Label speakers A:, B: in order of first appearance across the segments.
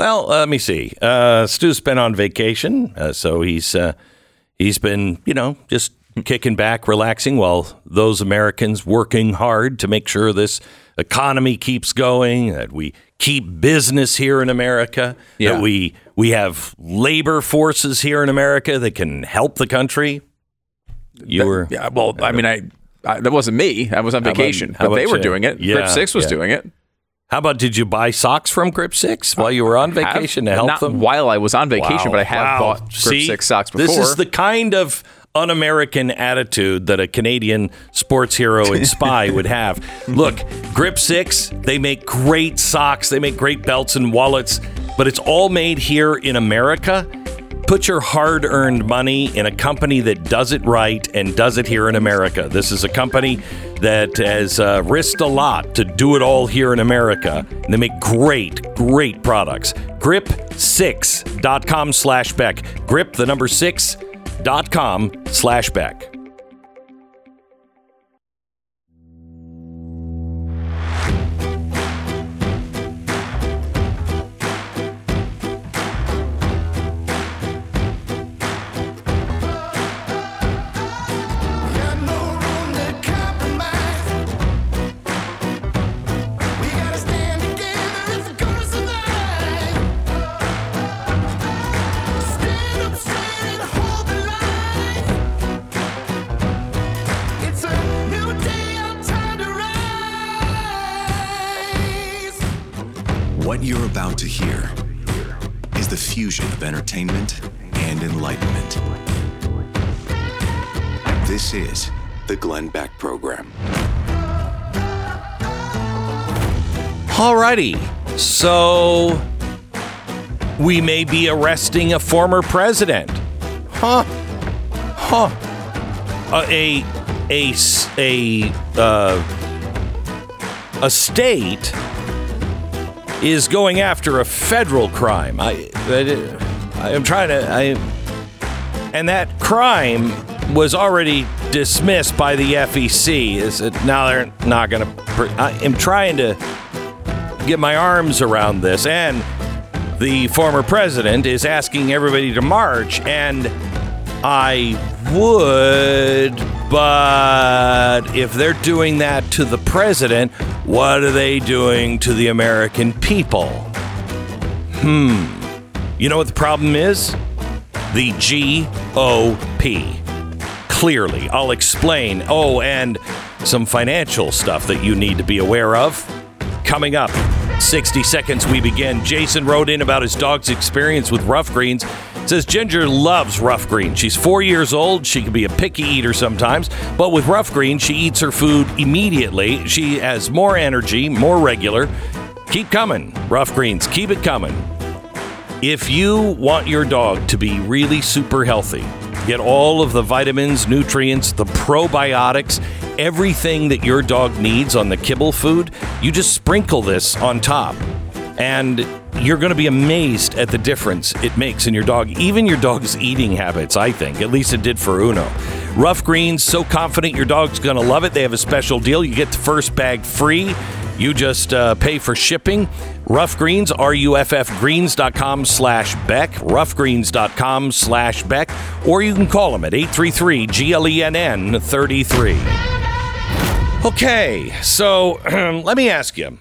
A: Well, let me see. Uh, Stu's been on vacation, uh, so he's uh, he's been, you know, just kicking back, relaxing, while those Americans working hard to make sure this economy keeps going, that we keep business here in America,
B: Yeah.
A: that we we have labor forces here in America that can help the country. You were
B: Yeah, well, I mean, I, I that wasn't me. I was on vacation,
A: how
B: but they were
A: you?
B: doing it.
A: Yeah,
B: Six was
A: yeah.
B: doing it.
A: How about did you buy socks from Grip Six while you were on
B: Have-
A: vacation to help
B: not
A: them?
B: while I was on vacation,
A: Wow.
B: but I have
A: Wow.
B: bought Grip
A: See?
B: Six socks before.
A: This is the kind of un-American attitude that a Canadian sports hero and spy would have. Look, Grip Six, they make great socks, they make great belts and wallets, but it's all made here in America. Put your hard earned money in a company that does it right and does it here in America. This is a company that has uh, risked a lot to do it all here in America. And they make great, great products. Grip6.com slash Beck. Grip, the number 6.com slash Beck.
C: About to hear is the fusion of entertainment and enlightenment. This is the Glenn Beck Program.
A: Alrighty. So we may be arresting a former president. Huh? Huh? Uh, a uh, a state is going after a federal crime. I I am trying to I and that crime was already dismissed by the FEC. Is it now they're not going to? I am trying to get my arms around this. And the former president is asking everybody to march, and I would, but if they're doing that to the president, what are they doing to the American people? Hmm. You know what the problem is? The GOP. Clearly, I'll explain. Oh, and some financial stuff that you need to be aware of. Coming up, 60 seconds we begin. Jason wrote in about his dog's experience with Ruff Greens. Says Ginger loves Ruff Green. She's four years old. She can be a picky eater sometimes, but with Ruff Green, she eats her food immediately. She has more energy, more regular. Keep coming, Ruff Greens. Keep it coming. If you want your dog to be really super healthy, get all of the vitamins, nutrients, the probiotics, everything that your dog needs on the kibble food, you just sprinkle this on top. And you're going to be amazed at the difference it makes in your dog, even your dog's eating habits, I think. At least it did for Uno. Ruff Greens, so confident your dog's going to love it. They have a special deal. You get the first bag free. You just uh, pay for shipping. Ruff Greens, R-U-F-F greens.com slash Beck, ruffgreens.com slash Beck, or you can call them at 833-GLENN33. Okay, so let me ask you.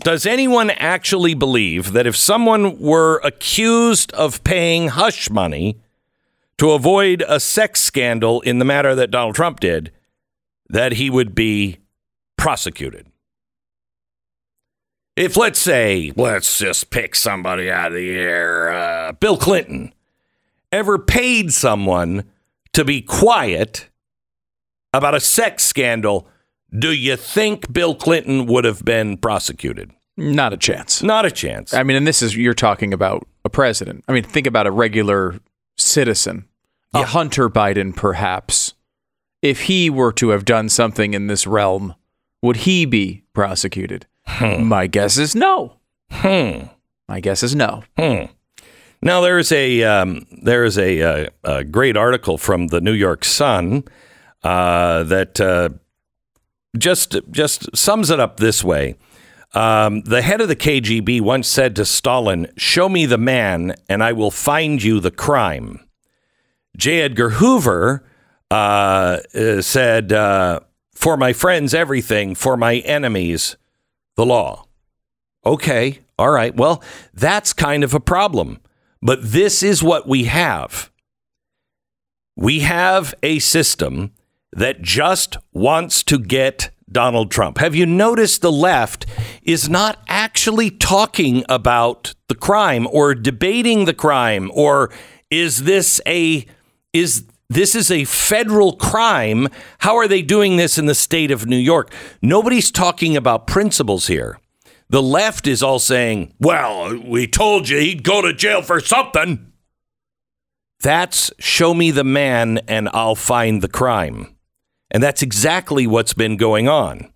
A: Does anyone actually believe that if someone were accused of paying hush money to avoid a sex scandal in the matter that Donald Trump did, that he would be prosecuted? If, let's say, let's just pick somebody out of the air, uh, Bill Clinton ever paid someone to be quiet about a sex scandal, do you think Bill Clinton would have been prosecuted?
B: Not a chance.
A: Not a chance.
B: I mean, and this is you're talking about a president. I mean, think about a regular citizen, a Hunter Biden, perhaps. If he were to have done something in this realm, would he be prosecuted? My guess is no.
A: Hmm.
B: My guess is no.
A: Hmm. Now there's a um, there's a, uh a great article from the New York Sun uh, that uh, just just sums it up this way. Um, the head of the KGB once said to Stalin, Show me the man, and I will find you the crime. J. Edgar Hoover uh, uh, said, uh, For my friends, everything, for my enemies, the law. Okay, all right. Well, that's kind of a problem. But this is what we have. We have a system that just wants to get Donald Trump. Have you noticed the left is not actually talking about the crime or debating the crime or is this a is this is a federal crime? How are they doing this in the state of New York? Nobody's talking about principles here. The left is all saying, "Well, we told you he'd go to jail for something." That's show me the man and I'll find the crime. And that's exactly what's been going on.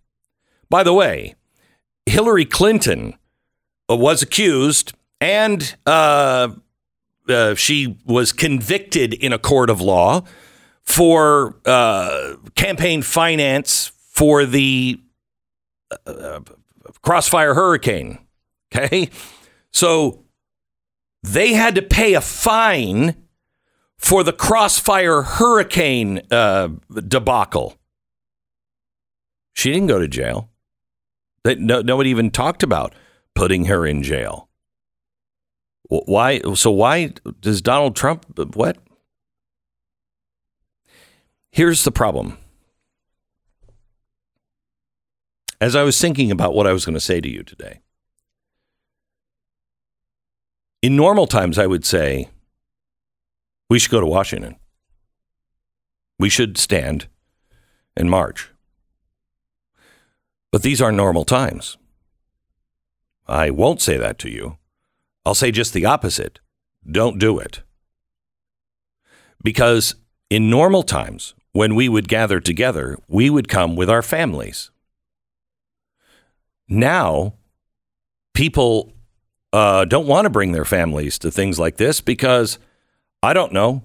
A: By the way, Hillary Clinton uh, was accused and uh, uh, she was convicted in a court of law for uh, campaign finance for the uh, Crossfire Hurricane. Okay. So they had to pay a fine for the Crossfire Hurricane uh, debacle. She didn't go to jail. That no, nobody even talked about putting her in jail. Why? So why does Donald Trump what? Here's the problem. As I was thinking about what I was going to say to you today, in normal times, I would say we should go to Washington. We should stand and march. But these are normal times. I won't say that to you. I'll say just the opposite. Don't do it. Because in normal times, when we would gather together, we would come with our families. Now, people uh, don't want to bring their families to things like this because I don't know.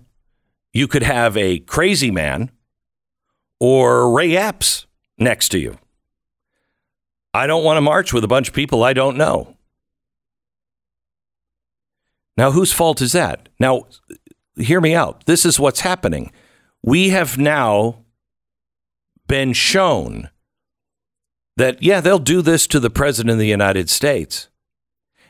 A: You could have a crazy man or Ray Epps next to you. I don't want to march with a bunch of people I don't know. Now, whose fault is that? Now, hear me out. This is what's happening. We have now been shown that, yeah, they'll do this to the President of the United States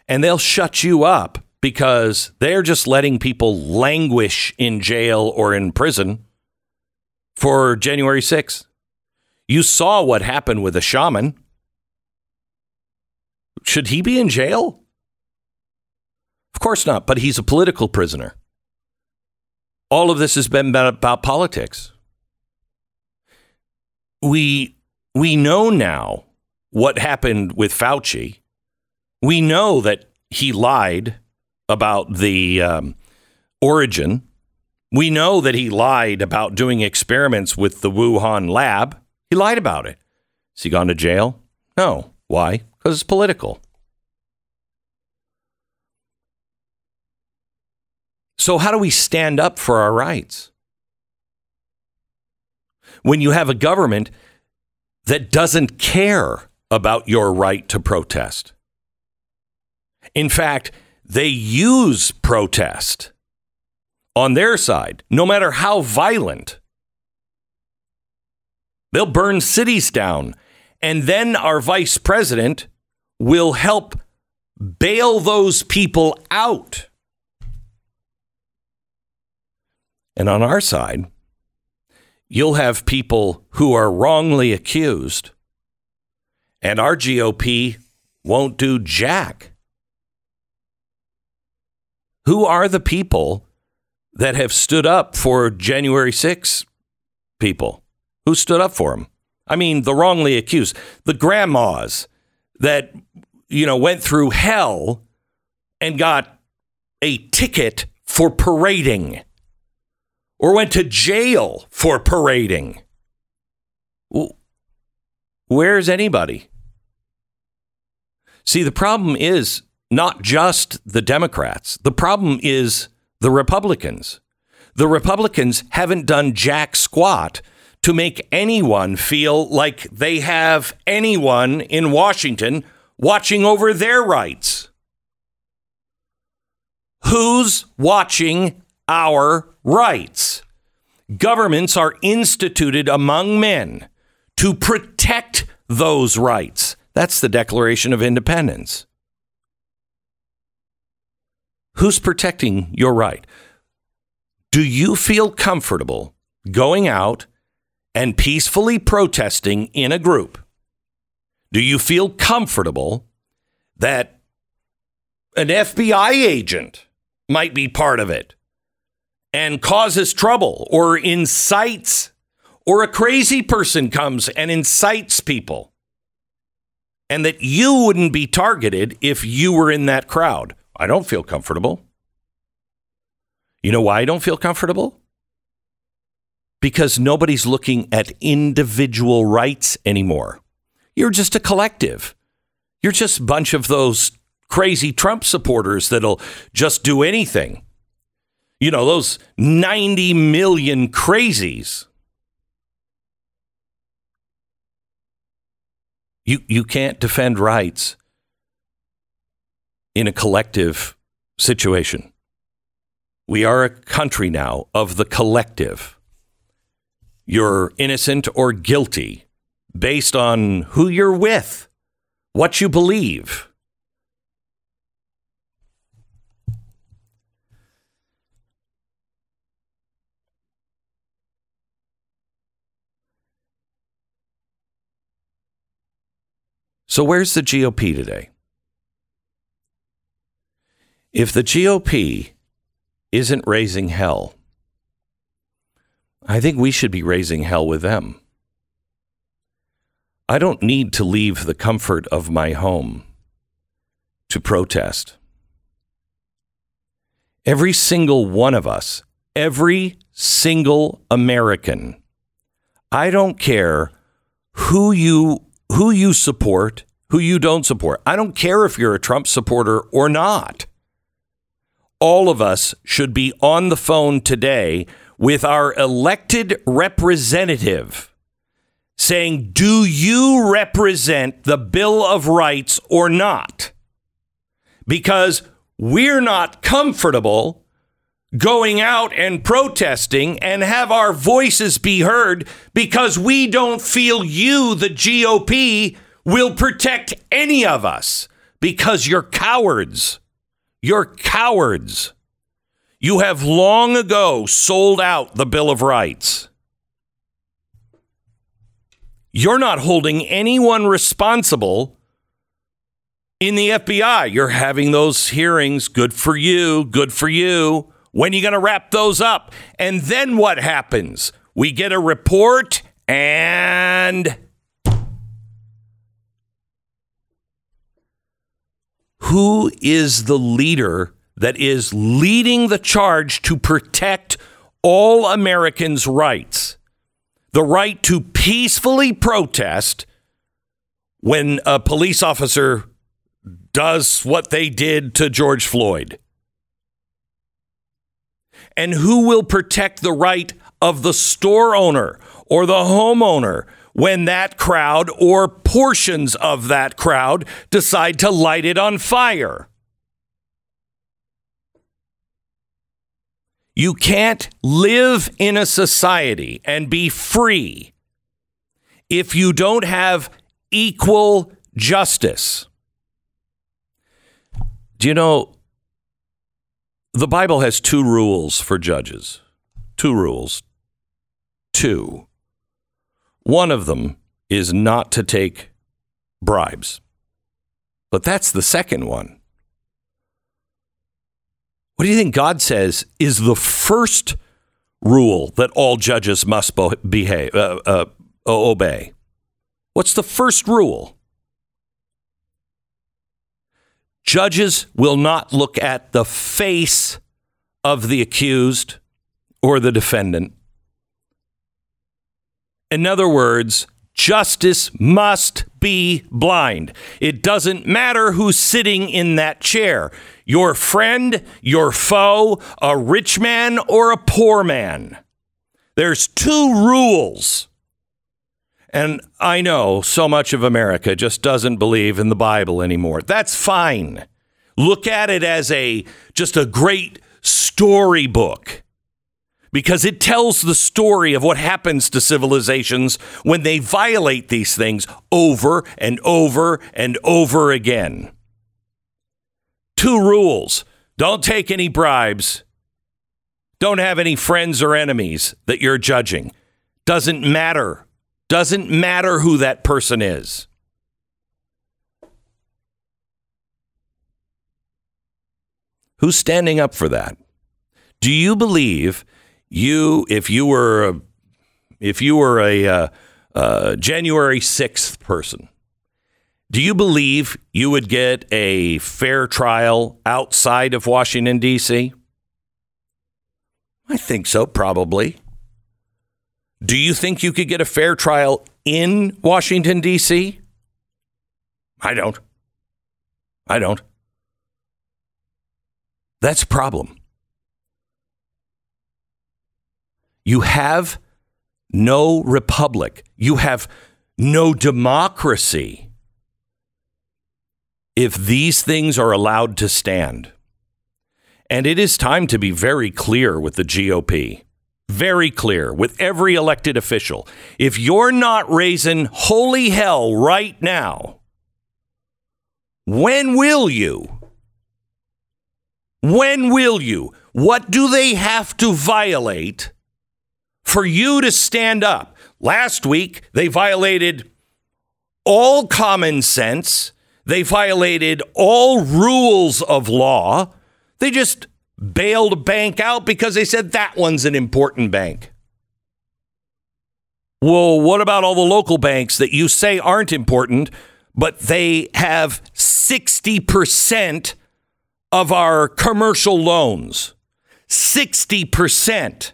A: and they'll shut you up because they're just letting people languish in jail or in prison for January 6th. You saw what happened with a shaman. Should he be in jail? Of course not, but he's a political prisoner. All of this has been about, politics. We we know now what happened with Fauci. We know that he lied about the um, origin. We know that he lied about doing experiments with the Wuhan lab. He lied about it. Has he gone to jail? No. Why? Because it's political. So, how do we stand up for our rights? When you have a government that doesn't care about your right to protest. In fact, they use protest on their side, no matter how violent. They'll burn cities down. And then our vice president will help bail those people out. And on our side, you'll have people who are wrongly accused, and our GOP won't do jack. Who are the people that have stood up for January 6 people? Who stood up for them? I mean, the wrongly accused, the grandmas that, you know, went through hell and got a ticket for parading or went to jail for parading. Where's anybody? See, the problem is not just the Democrats. The problem is the Republicans. The Republicans haven't done jack squat to make anyone feel like they have anyone in Washington watching over their rights? Who's watching our rights? Governments are instituted among men to protect those rights. That's the Declaration of Independence. Who's protecting your right? Do you feel comfortable going out and peacefully protesting in a group? Do you feel comfortable that an FBI agent might be part of it and causes trouble or incites, or a crazy person comes and incites people? And that you wouldn't be targeted if you were in that crowd. I don't feel comfortable. You know why I don't feel comfortable? Because nobody's looking at individual rights anymore. You're just a collective. You're just a bunch of those crazy Trump supporters that'll just do anything. You know, those 90 million crazies. You, you can't defend rights in a collective situation. We are a country now of the collective. You're innocent or guilty based on who you're with, what you believe. So, where's the GOP today? If the GOP isn't raising hell, I think we should be raising hell with them. I don't need to leave the comfort of my home to protest. Every single one of us, every single American, I don't care who you who you support, who you don't support. I don't care if you're a Trump supporter or not. All of us should be on the phone today with our elected representative saying, Do you represent the Bill of Rights or not? Because we're not comfortable going out and protesting and have our voices be heard because we don't feel you, the GOP, will protect any of us because you're cowards. You're cowards. You have long ago sold out the Bill of Rights. You're not holding anyone responsible in the FBI. You're having those hearings. Good for you. Good for you. When are you going to wrap those up? And then what happens? We get a report and. Who is the leader that is leading the charge to protect all Americans' rights? The right to peacefully protest when a police officer does what they did to George Floyd. And who will protect the right of the store owner or the homeowner when that crowd or portions of that crowd decide to light it on fire? You can't live in a society and be free if you don't have equal justice. Do you know the Bible has two rules for judges? Two rules. Two. One of them is not to take bribes. But that's the second one. What do you think God says is the first rule that all judges must behave, uh, uh, obey? What's the first rule? Judges will not look at the face of the accused or the defendant. In other words, justice must be blind. It doesn't matter who's sitting in that chair your friend, your foe, a rich man, or a poor man. There's two rules. And I know so much of America just doesn't believe in the Bible anymore. That's fine. Look at it as a just a great storybook because it tells the story of what happens to civilizations when they violate these things over and over and over again. Two rules don't take any bribes, don't have any friends or enemies that you're judging. Doesn't matter. Doesn't matter who that person is. Who's standing up for that? Do you believe you, if you were, a, if you were a uh, uh, January sixth person, do you believe you would get a fair trial outside of Washington D.C.? I think so, probably. Do you think you could get a fair trial in Washington, D.C.? I don't. I don't. That's a problem. You have no republic. You have no democracy if these things are allowed to stand. And it is time to be very clear with the GOP. Very clear with every elected official. If you're not raising holy hell right now, when will you? When will you? What do they have to violate for you to stand up? Last week, they violated all common sense. They violated all rules of law. They just bailed a bank out because they said that one's an important bank. Well, what about all the local banks that you say aren't important, but they have 60% of our commercial loans? 60%.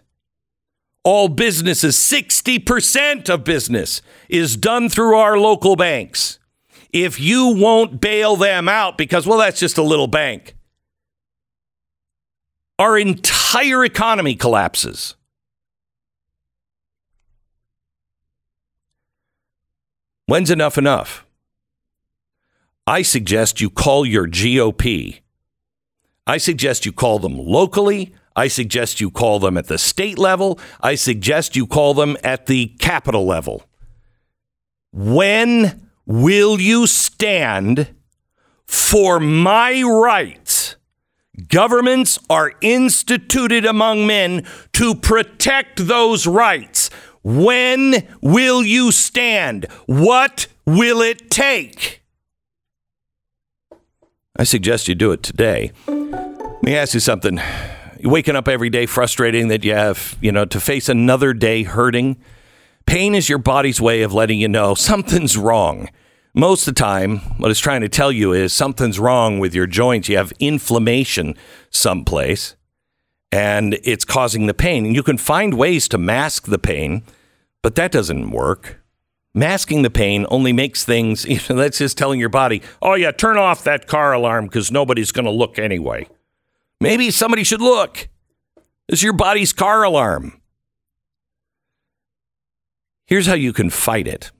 A: All businesses, 60% of business is done through our local banks. If you won't bail them out because, well, that's just a little bank, our entire economy collapses. When's enough enough? I suggest you call your GOP. I suggest you call them locally. I suggest you call them at the state level. I suggest you call them at the capital level. When will you stand for my rights? Governments are instituted among men to protect those rights. When will you stand? What will it take? I suggest you do it today. Let me ask you something. You waking up every day frustrating that you have, you know, to face another day hurting. Pain is your body's way of letting you know something's wrong. Most of the time, what it's trying to tell you is something's wrong with your joints. You have inflammation someplace and it's causing the pain. And you can find ways to mask the pain, but that doesn't work. Masking the pain only makes things, you know, that's just telling your body, oh, yeah, turn off that car alarm because nobody's going to look anyway. Maybe somebody should look. This is your body's car alarm. Here's how you can fight it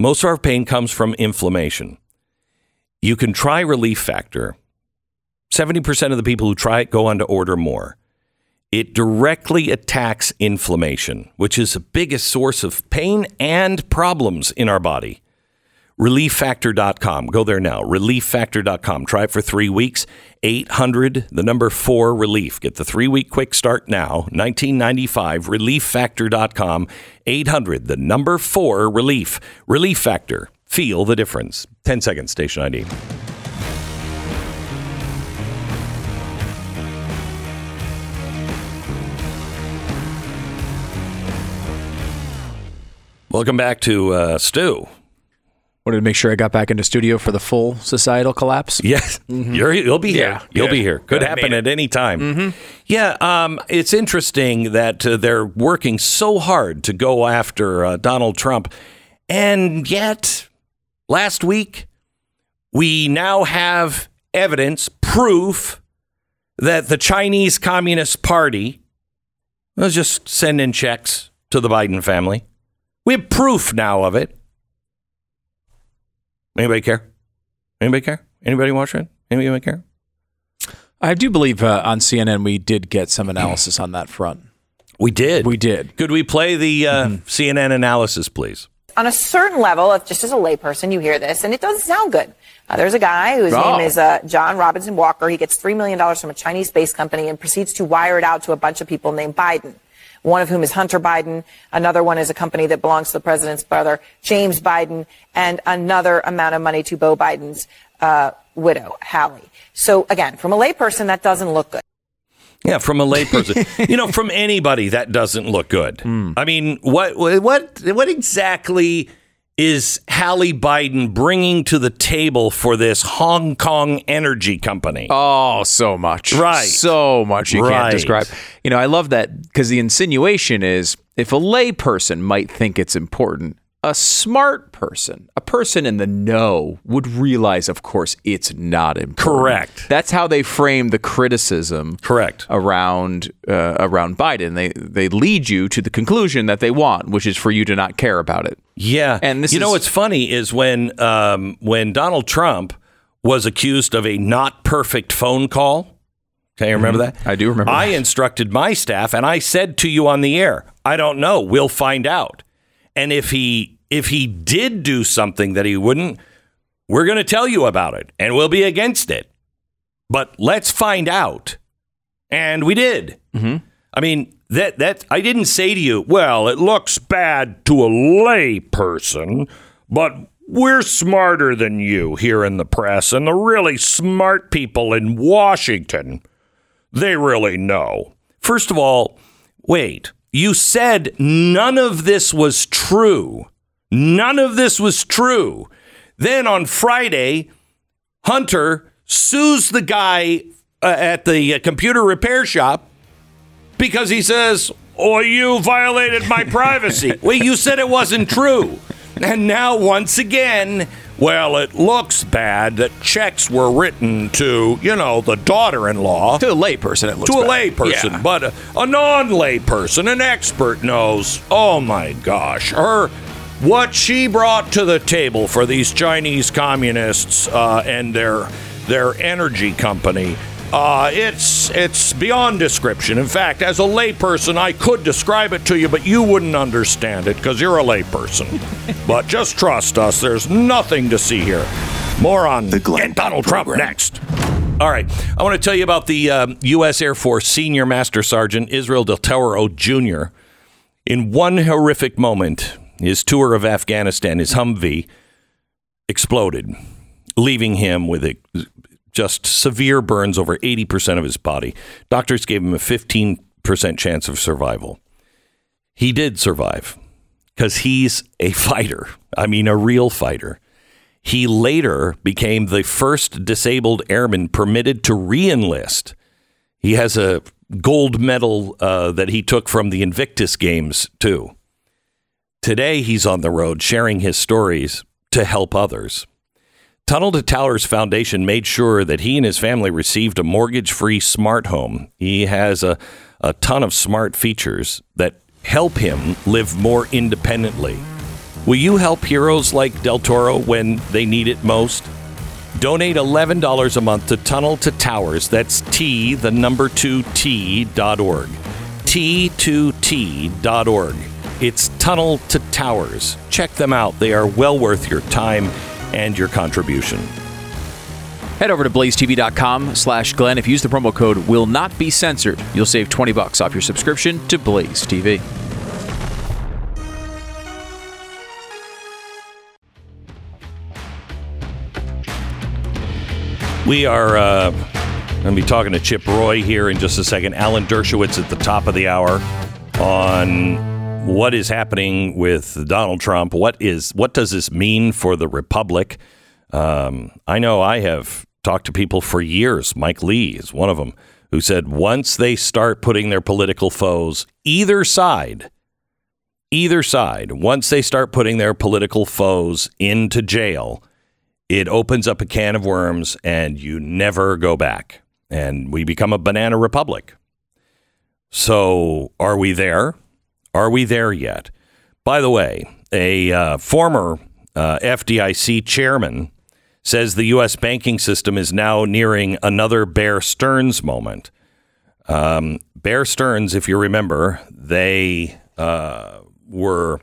A: most of our pain comes from inflammation. You can try Relief Factor. 70% of the people who try it go on to order more. It directly attacks inflammation, which is the biggest source of pain and problems in our body. ReliefFactor.com. Go there now. ReliefFactor.com. Try it for three weeks. 800, the number four relief. Get the three week quick start now. 1995. ReliefFactor.com. 800, the number four relief. Relief Factor. Feel the difference. 10 seconds, station ID. Welcome back to uh, Stu.
B: Wanted to make sure I got back into studio for the full societal collapse.
A: Yes, You're, you'll be here.
B: Yeah,
A: you'll be here. Could
B: I
A: happen at any time. Yeah, um, it's interesting that uh, they're working so hard to go after uh, Donald Trump, and yet last week we now have evidence, proof that the Chinese Communist Party was just sending checks to the Biden family. We have proof now of it. Anybody care? Anybody care? Anybody watch it? Anybody care?
B: I do believe uh, on CNN we did get some analysis on that front.
A: We did.
B: We did.
A: Could we play the uh, CNN analysis, please?
D: on a certain level, if just as a layperson, you hear this, and it doesn't sound good. Uh, there's a guy whose
B: Oh.
D: name is uh, John Robinson Walker. He gets $3 million from a Chinese space company and proceeds to wire it out to a bunch of people named Biden. One of whom is Hunter Biden. Another one is a company that belongs to the president's brother, James Biden, and another amount of money to Beau Biden's uh, widow, Hallie. So again, from a layperson, that doesn't look good.
A: Yeah, from a layperson. you know, from anybody that doesn't look good. I mean, what what what exactly is Hallie Biden bringing to the table for this Hong Kong energy company?
B: Oh, so much.
A: Right.
B: So much you
A: Right.
B: can't describe. You know, I love that because the insinuation is if a layperson might think it's important, a smart person, a person in the know, would realize, of course, it's not important.
A: Correct.
B: That's how they frame the criticism.
A: Correct.
B: Around uh, around Biden, they they lead you to the conclusion that they want, which is for you to not care about it.
A: Yeah,
B: And this
A: you know what's funny is when um, when Donald Trump was accused of a not perfect phone call. Okay, you remember that?
B: Mm-hmm. I do remember
A: I
B: that.
A: instructed my staff, and I said to you on the air, "I don't know. We'll find out." And if he if he did do something that he wouldn't, we're going to tell you about it, and we'll be against it. But let's find out. And we did.
B: Mm-hmm.
A: I mean, that that I didn't say to you, well, it looks bad to a lay person, but we're smarter than you here in the press, and the really smart people in Washington, they really know. First of all, wait, you said none of this was true. None of this was true. Then on Friday, Hunter sues the guy uh, at the uh, computer repair shop because he says, "Oh, you violated my privacy." Wait, you said it wasn't true, and now once again, well, it looks bad that checks were written to you know the daughter-in-law
B: To a layperson, it looks
A: to a
B: bad.
A: lay person,
B: Yeah.
A: but a, a non-lay person, an expert knows. Oh my gosh, her what she brought to the table for these Chinese communists uh, and their their energy company. Uh, it's it's beyond description. In fact, as a layperson, I could describe it to you, but you wouldn't understand it because you're a layperson. but just trust us. There's nothing to see here. More on
C: The Glenn
A: and Donald Trump
C: Program.
A: next. All right. I want to tell you about the um, U.S. Air Force Senior Master Sergeant Israel Del Toro Jr. In one horrific moment, his tour of Afghanistan, his Humvee, exploded, leaving him with a, just severe burns over 80% of his body. Doctors gave him a 15% chance of survival. He did survive because he's a fighter. I mean, a real fighter. He later became the first disabled airman permitted to reenlist. He has a gold medal uh, that he took from the Invictus Games, too. Today, he's on the road sharing his stories to help others. Tunnel to Towers Foundation made sure that he and his family received a mortgage free smart home. He has a, a ton of smart features that help him live more independently. Will you help heroes like Del Toro when they need it most? Donate $11 a month to Tunnel to Towers. That's T, the number two T dot org. T2T dot org. It's Tunnel to Towers. Check them out. They are well worth your time and your contribution.
B: Head over to blazetv.com slash Glenn. If you use the promo code will not be censored, you'll save 20 bucks off your subscription to Blaze TV.
A: We are uh, going to be talking to Chip Roy here in just a second. Alan Dershowitz at the top of the hour on what is happening with Donald Trump. What is what does this mean for the Republic? Um, I know I have talked to people for years. Mike Lee is one of them who said once they start putting their political foes either side, either side, once they start putting their political foes into jail, it opens up a can of worms and you never go back. And we become a banana republic. So are we there? Are we there yet? By the way, a uh, former uh, FDIC chairman says the U.S. banking system is now nearing another Bear Stearns moment. Um, Bear Stearns, if you remember, they uh, were,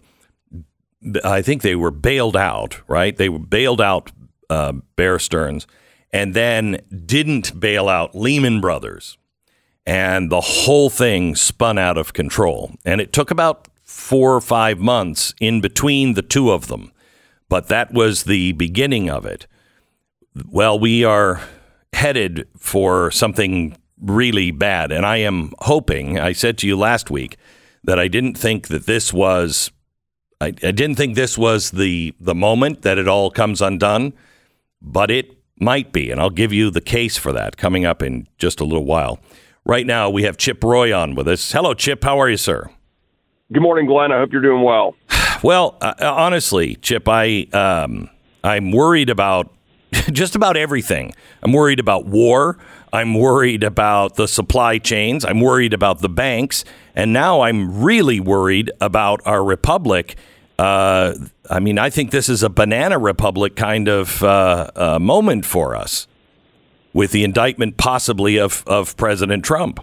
A: I think they were bailed out, right? They were bailed out uh, Bear Stearns and then didn't bail out Lehman Brothers. And the whole thing spun out of control. And it took about four or five months in between the two of them. But that was the beginning of it. Well, we are headed for something really bad. And I am hoping, I said to you last week, that I didn't think that this was. I, I didn't think this was the the moment that it all comes undone, but it might be, and I'll give you the case for that coming up in just a little while. Right now, we have Chip Roy on with us. Hello, Chip. How are you, sir?
E: Good morning, Glenn. I hope you're doing well.
A: Well, uh, honestly, Chip, I um, I'm worried about just about everything. I'm worried about war. I'm worried about the supply chains. I'm worried about the banks, and now I'm really worried about our republic. Uh, I mean, I think this is a banana republic kind of uh, uh, moment for us, with the indictment possibly of of President Trump.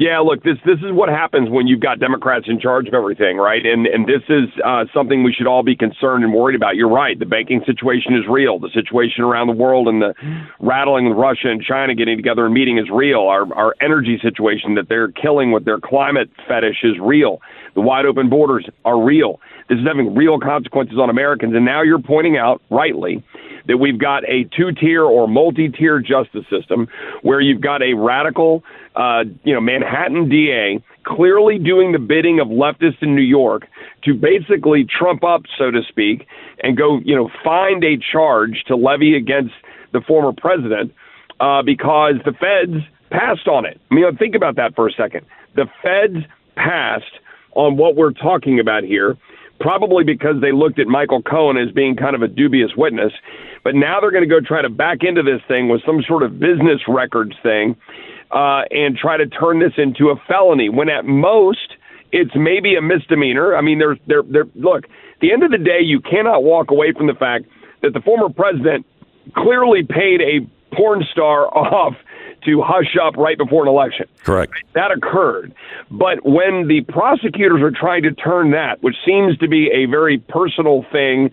E: Yeah, look, this this is what happens when you've got Democrats in charge of everything, right? And and this is uh, something we should all be concerned and worried about. You're right. The banking situation is real. The situation around the world and the rattling with Russia and China getting together and meeting is real. Our our energy situation that they're killing with their climate fetish is real. The wide open borders are real. This is having real consequences on Americans. And now you're pointing out rightly that we've got a two tier or multi tier justice system where you've got a radical, uh, you know, Manhattan DA clearly doing the bidding of leftists in New York to basically trump up, so to speak, and go, you know, find a charge to levy against the former president uh, because the feds passed on it. I mean, think about that for a second. The feds passed on what we're talking about here probably because they looked at Michael Cohen as being kind of a dubious witness. But now they're going to go try to back into this thing with some sort of business records thing uh, and try to turn this into a felony when at most it's maybe a misdemeanor. I mean, there's there there look, at the end of the day, you cannot walk away from the fact that the former president clearly paid a porn star off to hush up right before an election.
A: Correct.
E: That occurred. But when the prosecutors are trying to turn that, which seems to be a very personal thing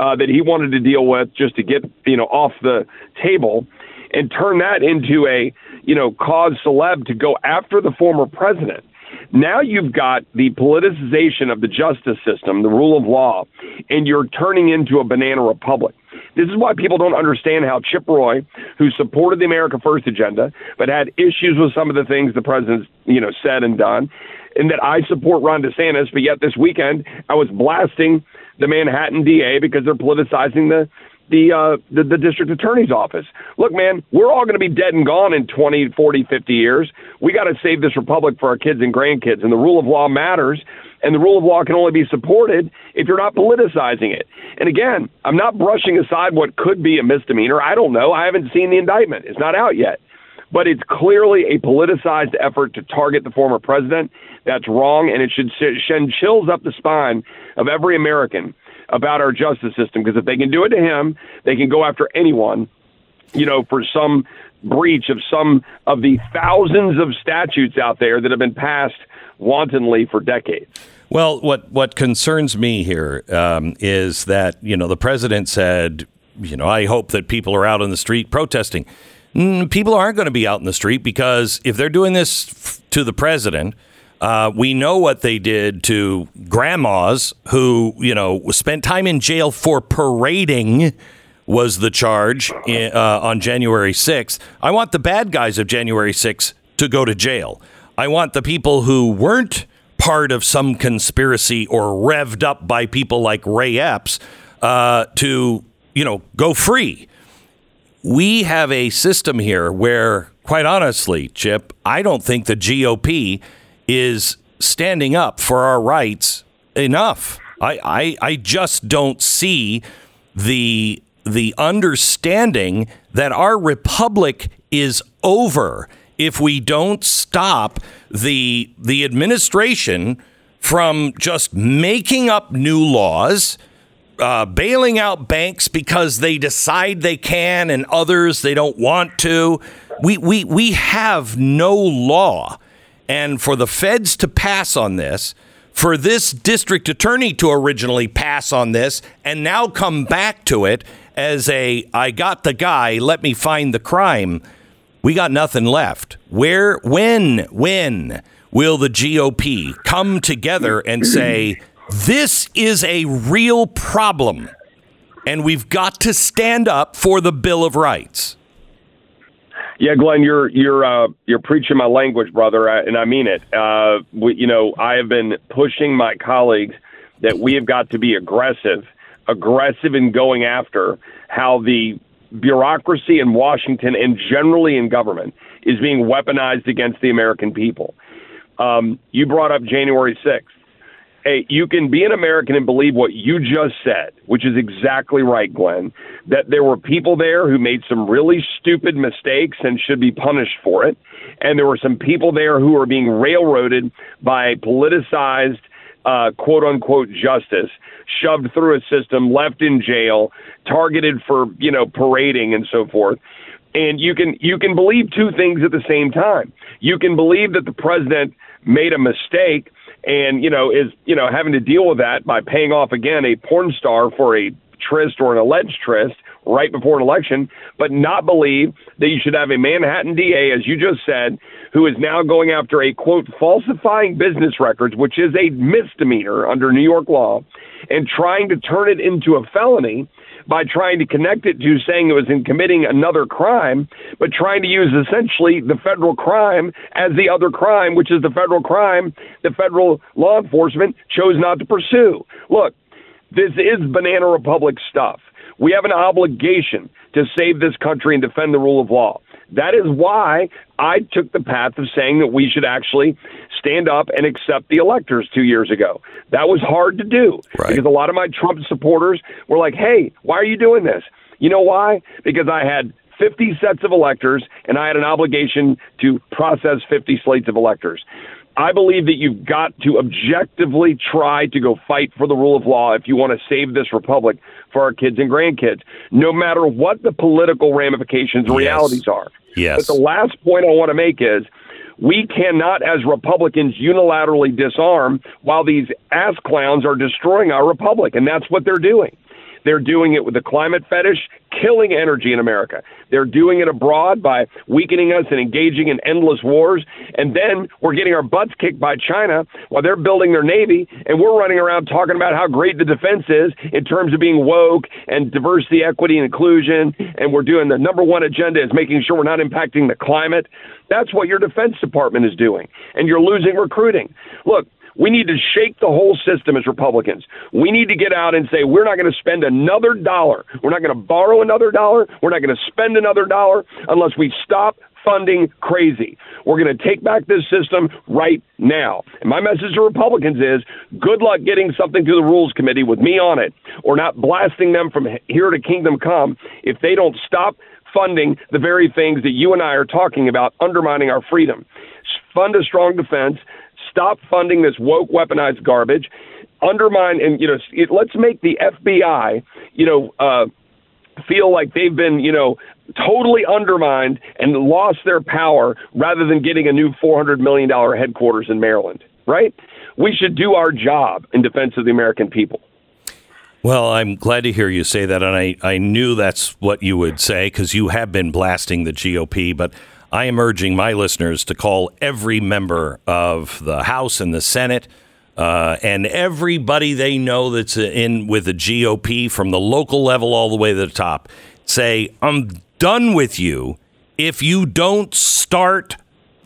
E: uh, that he wanted to deal with just to get, you know, off the table, and turn that into a, you know, cause celeb to go after the former president. Now you've got the politicization of the justice system, the rule of law, and you're turning into a banana republic. This is why people don't understand how Chip Roy, who supported the America First agenda, but had issues with some of the things the president's, you know, said and done, and that I support Ron DeSantis, but yet this weekend I was blasting the Manhattan DA because they're politicizing the the, uh, the the district attorney's office. Look, man, we're all going to be dead and gone in 20, 40, 50 years. We got to save this republic for our kids and grandkids, and the rule of law matters. And the rule of law can only be supported if you're not politicizing it. And again, I'm not brushing aside what could be a misdemeanor. I don't know. I haven't seen the indictment. It's not out yet. But it's clearly a politicized effort to target the former president. That's wrong, and it should send chills up the spine of every American about our justice system because if they can do it to him, they can go after anyone, you know, for some breach of some of the thousands of statutes out there that have been passed wantonly for decades.
A: Well, what what concerns me here um, is that you know the president said, you know, I hope that people are out on the street protesting. People aren't going to be out in the street because if they're doing this to the president, uh, we know what they did to grandmas who, you know, spent time in jail for parading was the charge in, uh, on January 6th. I want the bad guys of January 6th to go to jail. I want the people who weren't part of some conspiracy or revved up by people like Ray Epps uh, to, you know, go free. We have a system here where, quite honestly, Chip, I don't think the GOP is standing up for our rights enough. I, I, I just don't see the the understanding that our republic is over if we don't stop the the administration from just making up new laws, uh, bailing out banks because they decide they can and others they don't want to. We, we, we have no law. And for the feds to pass on this, for this district attorney to originally pass on this and now come back to it as a I got the guy, let me find the crime, we got nothing left. Where, when, when will the GOP come together and say, this is a real problem and we've got to stand up for the Bill of Rights?
E: Yeah, Glenn, you're you're uh, you're preaching my language, brother, uh, and I mean it. Uh, we, you know, I have been pushing my colleagues that we have got to be aggressive, aggressive in going after how the bureaucracy in Washington and generally in government is being weaponized against the American people. Um, you brought up January sixth hey, you can be an American and believe what you just said, which is exactly right, Glenn, that there were people there who made some really stupid mistakes and should be punished for it. And there were some people there who are being railroaded by politicized, uh, quote unquote, justice, shoved through a system, left in jail, targeted for, you know, parading and so forth and you can you can believe two things at the same time. You can believe that the president made a mistake and you know is you know having to deal with that by paying off again a porn star for a tryst or an alleged tryst right before an election, but not believe that you should have a Manhattan DA, as you just said, who is now going after a quote falsifying business records, which is a misdemeanor under New York law, and trying to turn it into a felony by trying to connect it to saying it was in committing another crime, but trying to use essentially the federal crime as the other crime, which is the federal crime the federal law enforcement chose not to pursue. Look, this is Banana Republic stuff. We have an obligation to save this country and defend the rule of law. That is why I took the path of saying that we should actually stand up and accept the electors two years ago. That was hard to do
A: Right.
E: because a lot of my Trump supporters were like, hey, why are you doing this? You know why? Because I had 50 sets of electors and I had an obligation to process 50 slates of electors. I believe that you've got to objectively try to go fight for the rule of law if you want to save this republic for our kids and grandkids, no matter what the political ramifications and realities are.
A: Yes.
E: But the last point I want to make is we cannot, as Republicans, unilaterally disarm while these ass clowns are destroying our republic. And that's what they're doing. They're doing it with the climate fetish, killing energy in America. They're doing it abroad by weakening us and engaging in endless wars. And then we're getting our butts kicked by China while they're building their navy. And we're running around talking about how great the defense is in terms of being woke and diversity, equity, and inclusion. And we're doing the number one agenda is making sure we're not impacting the climate. That's what your Defense Department is doing. And you're losing recruiting. Look, we need to shake the whole system as Republicans. We need to get out and say we're not going to spend another dollar. We're not going to borrow another dollar. We're not going to spend another dollar unless we stop funding crazy. We're going to take back this system right now. And my message to Republicans is good luck getting something to the Rules Committee with me on it or not blasting them from here to kingdom come if they don't stop funding the very things that you and I are talking about undermining our freedom. Fund a strong defense. Stop funding this woke weaponized garbage. Undermine and you know it, let's make the FBI you know uh, feel like they've been you know totally undermined and lost their power rather than getting a new four hundred million dollar headquarters in Maryland. Right? We should do our job in defense of the American people.
A: Well, I'm glad to hear you say that, and I, I knew that's what you would say because you have been blasting the GOP. But I am urging my listeners to call every member of the House and the Senate uh, and everybody they know that's in with the GOP from the local level all the way to the top. Say, I'm done with you if you don't start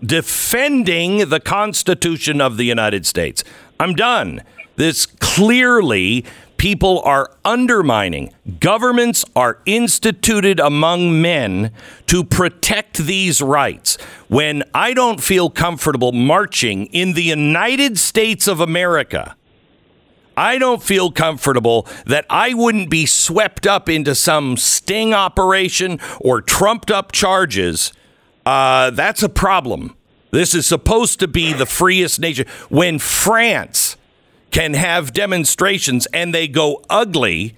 A: defending the Constitution of the United States. I'm done. This clearly people are undermining. Governments are instituted among men to protect these rights. When I don't feel comfortable marching in the United States of America, I don't feel comfortable that I wouldn't be swept up into some sting operation or trumped up charges. Uh, that's a problem. This is supposed to be the freest nation. When France can have demonstrations and they go ugly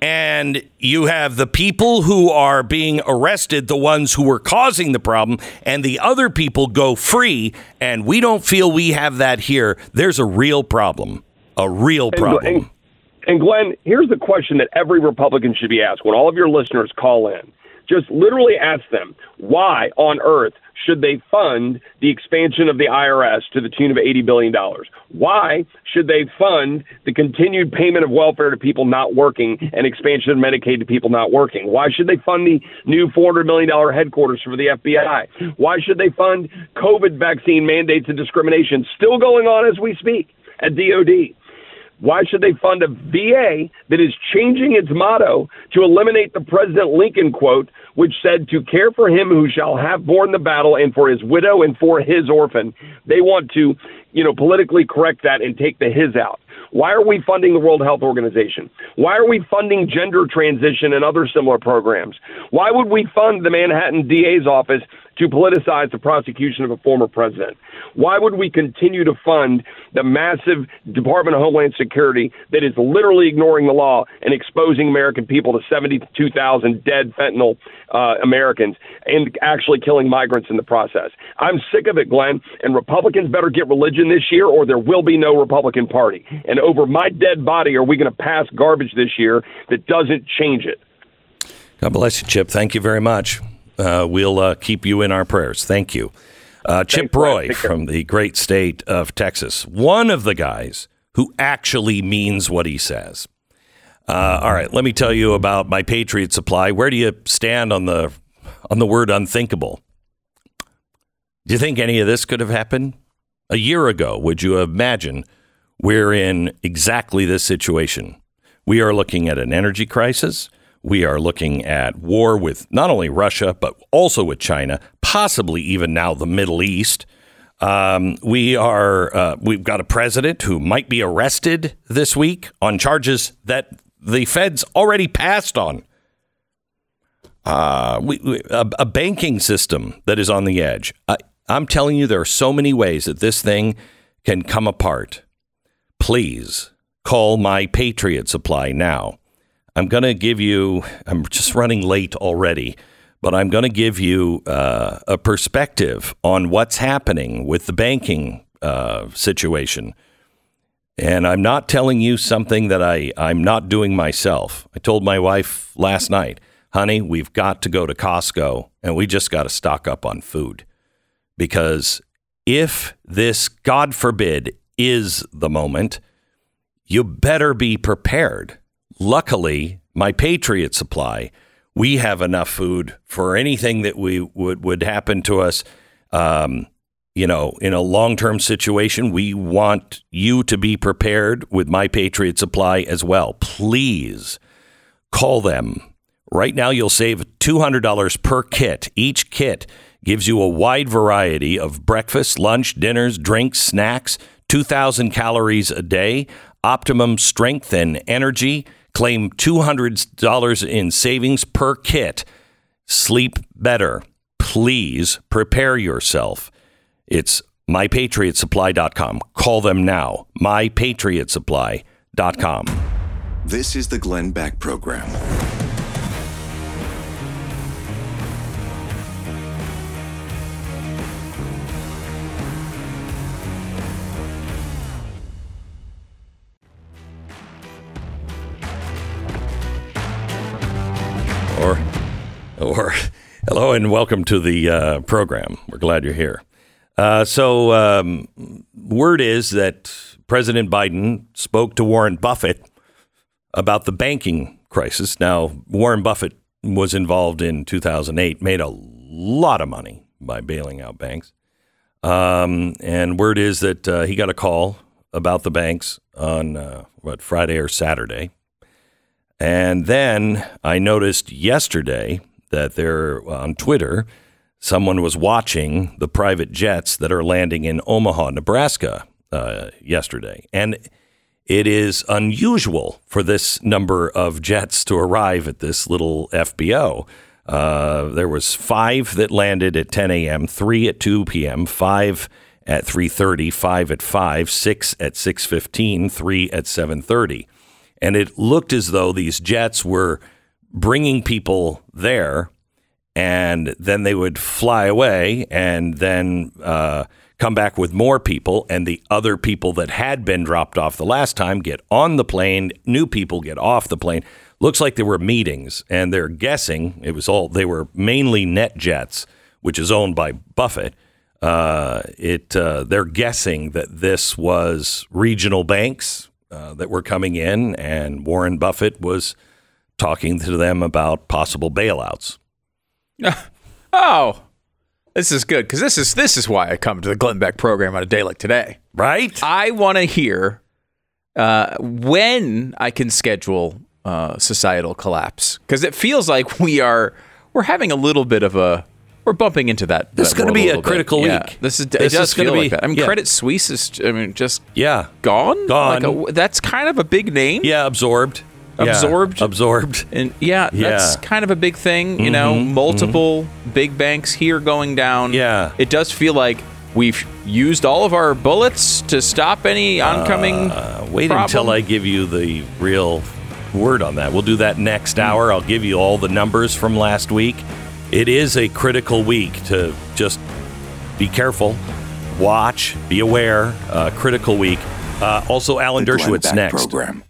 A: and you have the people who are being arrested, the ones who were causing the problem, and the other people go free, and we don't feel we have that here. There's a real problem. A real problem.
E: And, and Glenn, here's the question that every Republican should be asked when all of your listeners call in. Just literally ask them, why on earth should they fund the expansion of the IRS to the tune of $80 billion? Why should they fund the continued payment of welfare to people not working and expansion of Medicaid to people not working? Why should they fund the new $400 million headquarters for the FBI? Why should they fund COVID vaccine mandates and discrimination still going on as we speak at DOD? Why should they fund a VA that is changing its motto to eliminate the President Lincoln quote, which said, To care for him who shall have borne the battle and for his widow and for his orphan? They want to, you know, politically correct that and take the his out. Why are we funding the World Health Organization? Why are we funding gender transition and other similar programs? Why would we fund the Manhattan DA's office to politicize the prosecution of a former president? Why would we continue to fund the massive Department of Homeland Security that is literally ignoring the law and exposing American people to 72,000 dead fentanyl uh, Americans and actually killing migrants in the process? I'm sick of it, Glenn, and Republicans better get religion this year or there will be no Republican Party. And over my dead body, are we going to pass garbage this year that doesn't change it?
A: God bless you, Chip. Thank you very much. Uh, we'll uh, keep you in our prayers. Thank you. Uh, Chip
E: Thanks,
A: Roy from the great state of Texas, one of the guys who actually means what he says. Uh, all right, let me tell you about my Patriot Supply. Where do you stand on the on the word unthinkable? Do you think any of this could have happened a year ago? Would you imagine we're in exactly this situation? We are looking at an energy crisis. We are looking at war with not only Russia, but also with China, possibly even now the Middle East. Um, we are uh, we've got a president who might be arrested this week on charges that the feds already passed on. Uh, we, we, a, a banking system that is on the edge. I, I'm telling you, there are so many ways that this thing can come apart. Please call my Patriot Supply now. I'm going to give you, I'm just running late already, but I'm going to give you uh, a perspective on what's happening with the banking uh, situation. And I'm not telling you something that I, I'm not doing myself. I told my wife last night, honey, we've got to go to Costco and we just got to stock up on food. Because if this, God forbid, is the moment, you better be prepared. Luckily, my Patriot Supply, we have enough food for anything that we would would happen to us. Um, you know, in a long term situation, we want you to be prepared with my Patriot Supply as well. Please call them. Right now, you'll save $200 per kit. Each kit gives you a wide variety of breakfast, lunch, dinners, drinks, snacks, 2,000 calories a day, optimum strength and energy. Claim $200 in savings per kit. Sleep better. Please prepare yourself. It's mypatriotsupply.com. Call them now. mypatriotsupply.com.
C: This is the Glenn Beck Program.
A: Or or hello and welcome to the uh, program. We're glad you're here. Uh, so, um, word is that President Biden spoke to Warren Buffett about the banking crisis. Now, Warren Buffett was involved in 2008, made a lot of money by bailing out banks. Um, and word is that uh, he got a call about the banks on uh, what Friday or Saturday. And then I noticed yesterday that there on Twitter, someone was watching the private jets that are landing in Omaha, Nebraska uh, yesterday. And it is unusual for this number of jets to arrive at this little FBO. Uh, there was five that landed at 10 a.m., three at 2 p.m., five at 3:30, 5 at 5, 6 at 6:15, 3 at 7:30. And it looked as though these jets were bringing people there and then they would fly away and then uh, come back with more people and the other people that had been dropped off the last time get on the plane new people get off the plane. Looks like there were meetings and they're guessing it was all they were mainly netjets which is owned by buffett. Uh, it uh, they're guessing that this was regional banks uh, that were coming in and warren buffett was talking to them about possible bailouts
B: Oh, this is good because this is this is why I come to the Glenn Beck program on a day like today.
A: right
B: I want to hear uh, when I can schedule uh, societal collapse because it feels like we are we're having a little bit of a we're bumping into that.
A: This is gonna be a
B: bit.
A: critical
B: Yeah.
A: week.
B: This is
A: This
B: it does
A: is gonna
B: feel
A: be-
B: like that. I mean,
A: yeah.
B: Credit Suisse is I mean just
A: yeah
B: gone.
A: Gone.
B: Like a- that's kind of a big name.
A: Yeah, absorbed. Yeah,
B: Absorbed?
A: Absorbed.
B: And yeah, that's
A: Yeah. Mm-hmm,
B: kind of a big thing. You know, multiple big banks here going down.
A: Yeah.
B: It does feel like we've used all of our bullets to stop any oncoming.
A: Uh, wait
B: problem.
A: until I give you the real word on that. We'll do that next hour. I'll give you all the numbers from last week. It is a critical week to just be careful, watch, be aware. Uh, critical week. Uh, also, Alan
F: The
A: Dershowitz next.
F: Program.